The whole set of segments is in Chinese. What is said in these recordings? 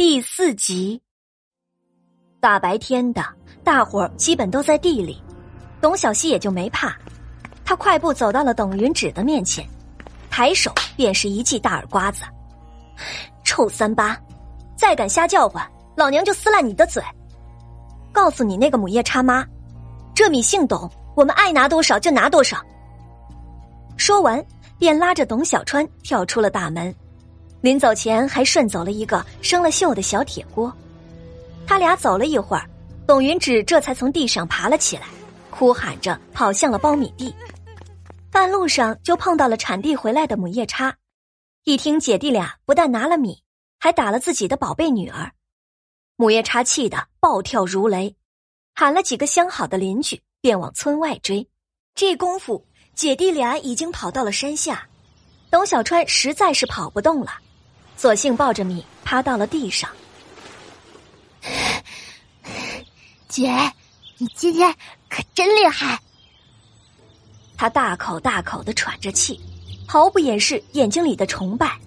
第四集。大白天的，大伙儿基本都在地里，董小希也就没怕。他快步走到了董云芷的面前，抬手便是一记大耳刮子。臭三八，再敢瞎叫唤，老娘就撕烂你的嘴！告诉你那个母夜叉妈，这米姓董，我们爱拿多少就拿多少。说完，便拉着董小川跳出了大门。临走前，还顺走了一个生了锈的小铁锅。他俩走了一会儿，董云芷这才从地上爬了起来，哭喊着跑向了苞米地。半路上就碰到了产地回来的母夜叉，一听姐弟俩不但拿了米，还打了自己的宝贝女儿，母夜叉气得暴跳如雷，喊了几个相好的邻居，便往村外追。这功夫，姐弟俩已经跑到了山下，董小川实在是跑不动了。索性抱着米趴到了地上。姐，你今天可真厉害！他大口大口的喘着气，毫不掩饰眼睛里的崇拜。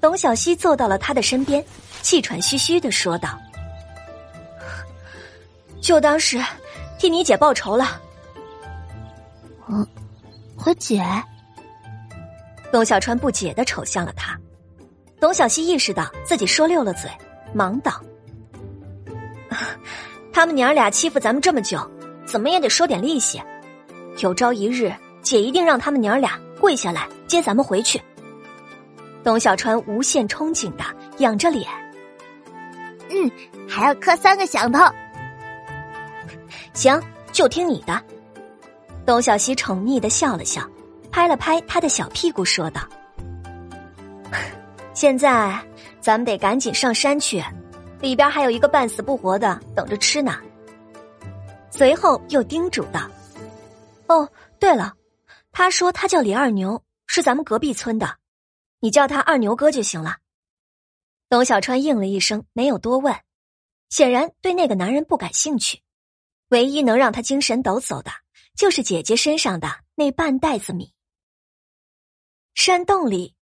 董小希坐到了他的身边，气喘吁吁的说道：“就当是替你姐报仇了。”我，我姐。董小川不解的瞅向了他。董小希意识到自己说溜了嘴，忙道：“他们娘俩欺负咱们这么久，怎么也得收点利息。有朝一日，姐一定让他们娘俩跪下来接咱们回去。”董小川无限憧憬的仰着脸：“嗯，还要磕三个响头。”行，就听你的。董小希宠溺的笑了笑，拍了拍他的小屁股，说道。现在咱们得赶紧上山去，里边还有一个半死不活的等着吃呢。随后又叮嘱道：“哦，对了，他说他叫李二牛，是咱们隔壁村的，你叫他二牛哥就行了。”董小川应了一声，没有多问，显然对那个男人不感兴趣。唯一能让他精神抖擞的，就是姐姐身上的那半袋子米。山洞里。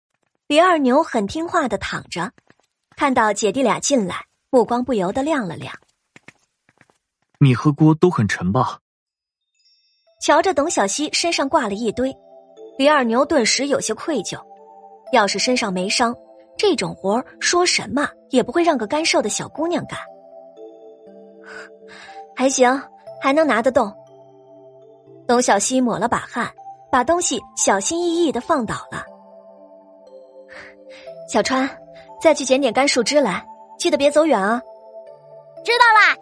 李二牛很听话的躺着，看到姐弟俩进来，目光不由得亮了亮。米和锅都很沉吧？瞧着董小希身上挂了一堆，李二牛顿时有些愧疚。要是身上没伤，这种活说什么也不会让个干瘦的小姑娘干。还行，还能拿得动。董小希抹了把汗，把东西小心翼翼的放倒了。小川，再去捡点干树枝来，记得别走远啊！知道啦。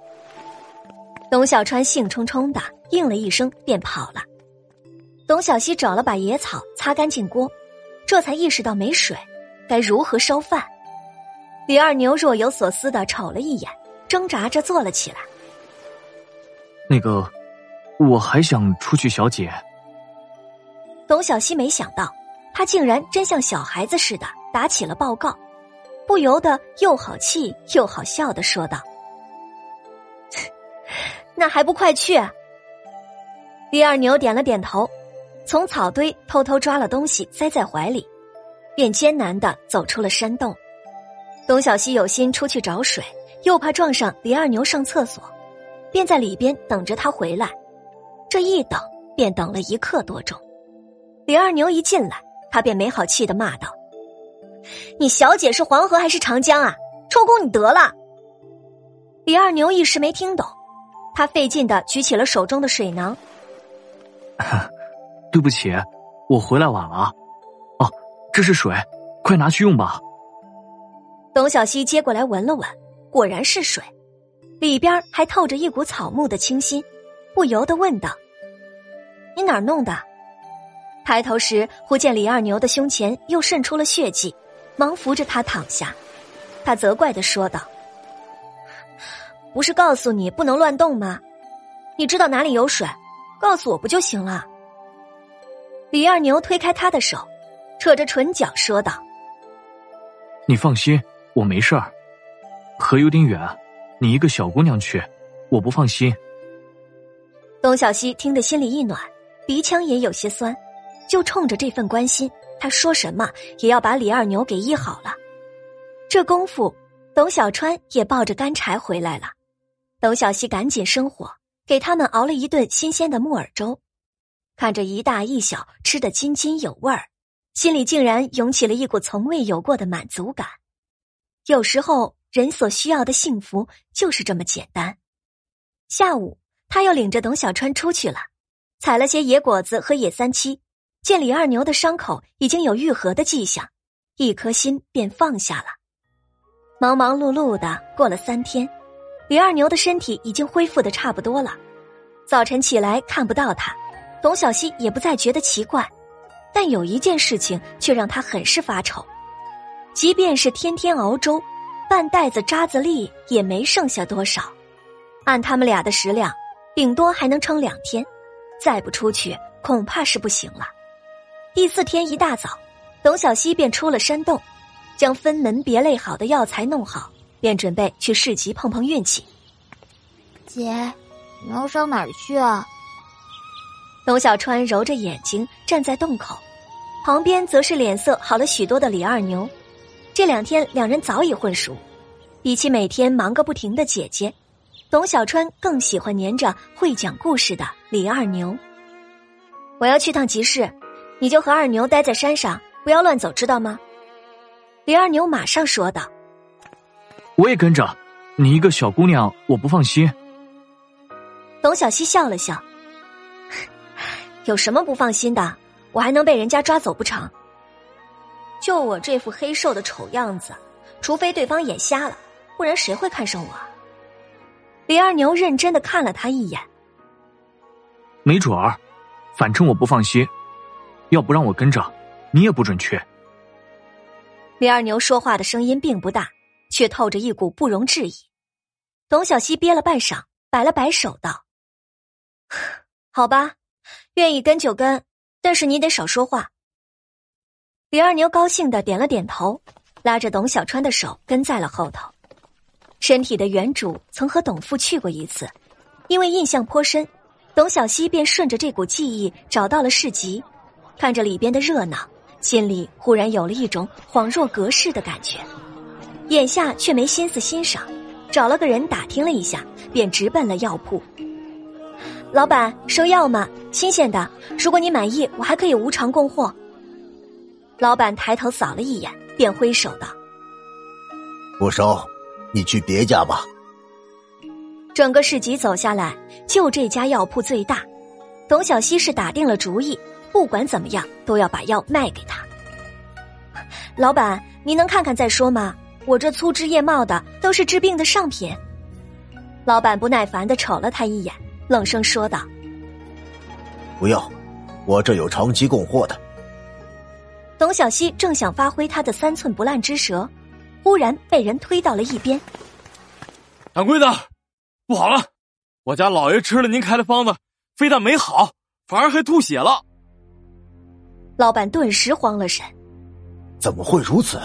董小川兴冲冲的应了一声，便跑了。董小西找了把野草擦干净锅，这才意识到没水，该如何烧饭。李二牛若有所思的瞅了一眼，挣扎着坐了起来。那个，我还想出去，小解。董小希没想到，他竟然真像小孩子似的。打起了报告，不由得又好气又好笑的说道：“ 那还不快去！”李二牛点了点头，从草堆偷偷抓了东西塞在怀里，便艰难的走出了山洞。董小希有心出去找水，又怕撞上李二牛上厕所，便在里边等着他回来。这一等便等了一刻多钟。李二牛一进来，他便没好气的骂道。你小姐是黄河还是长江啊？抽空你得了。李二牛一时没听懂，他费劲的举起了手中的水囊。对不起，我回来晚了。哦，这是水，快拿去用吧。董小希接过来闻了闻，果然是水，里边还透着一股草木的清新，不由得问道：“你哪儿弄的？”抬头时，忽见李二牛的胸前又渗出了血迹。忙扶着他躺下，他责怪的说道：“不是告诉你不能乱动吗？你知道哪里有水，告诉我不就行了？”李二牛推开他的手，扯着唇角说道：“你放心，我没事儿。河有点远，你一个小姑娘去，我不放心。”董小希听得心里一暖，鼻腔也有些酸，就冲着这份关心。他说什么也要把李二牛给医好了。这功夫，董小川也抱着干柴回来了，董小希赶紧生火，给他们熬了一顿新鲜的木耳粥，看着一大一小吃得津津有味儿，心里竟然涌起了一股从未有过的满足感。有时候，人所需要的幸福就是这么简单。下午，他又领着董小川出去了，采了些野果子和野三七。见李二牛的伤口已经有愈合的迹象，一颗心便放下了。忙忙碌碌的过了三天，李二牛的身体已经恢复的差不多了。早晨起来看不到他，董小希也不再觉得奇怪，但有一件事情却让他很是发愁：即便是天天熬粥，半袋子渣子粒也没剩下多少。按他们俩的食量，顶多还能撑两天，再不出去恐怕是不行了。第四天一大早，董小希便出了山洞，将分门别类好的药材弄好，便准备去市集碰碰运气。姐，你要上哪儿去啊？董小川揉着眼睛站在洞口，旁边则是脸色好了许多的李二牛。这两天两人早已混熟，比起每天忙个不停的姐姐，董小川更喜欢黏着会讲故事的李二牛。我要去趟集市。你就和二牛待在山上，不要乱走，知道吗？李二牛马上说道。我也跟着，你一个小姑娘，我不放心。董小希笑了笑，有什么不放心的？我还能被人家抓走不成？就我这副黑瘦的丑样子，除非对方眼瞎了，不然谁会看上我？李二牛认真的看了他一眼，没准儿，反正我不放心。要不让我跟着，你也不准去。李二牛说话的声音并不大，却透着一股不容置疑。董小希憋了半晌，摆了摆手道：“ 好吧，愿意跟就跟，但是你得少说话。”李二牛高兴的点了点头，拉着董小川的手跟在了后头。身体的原主曾和董父去过一次，因为印象颇深，董小希便顺着这股记忆找到了市集。看着里边的热闹，心里忽然有了一种恍若隔世的感觉，眼下却没心思欣赏，找了个人打听了一下，便直奔了药铺。老板收药吗？新鲜的，如果你满意，我还可以无偿供货。老板抬头扫了一眼，便挥手道：“不收，你去别家吧。”整个市集走下来，就这家药铺最大。董小希是打定了主意。不管怎么样，都要把药卖给他。老板，您能看看再说吗？我这粗枝叶茂的都是治病的上品。老板不耐烦的瞅了他一眼，冷声说道：“不要，我这有长期供货的。”董小希正想发挥他的三寸不烂之舌，忽然被人推到了一边。掌柜的，不好了！我家老爷吃了您开的方子，非但没好，反而还吐血了。老板顿时慌了神，怎么会如此？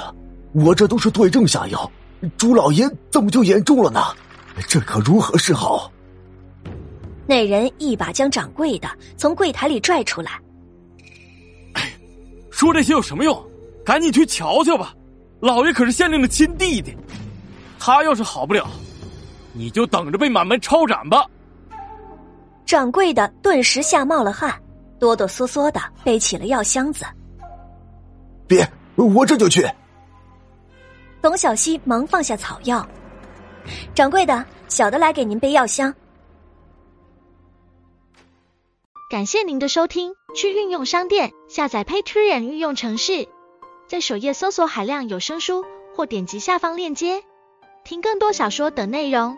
我这都是对症下药，朱老爷怎么就严重了呢？这可如何是好？那人一把将掌柜的从柜台里拽出来。说这些有什么用？赶紧去瞧瞧吧！老爷可是县令的亲弟弟，他要是好不了，你就等着被满门抄斩吧！掌柜的顿时吓冒了汗。哆哆嗦嗦的背起了药箱子，别，我这就去。董小希忙放下草药，掌柜的，小的来给您背药箱。感谢您的收听，去运用商店下载 Patreon 运用城市，在首页搜索海量有声书，或点击下方链接听更多小说等内容。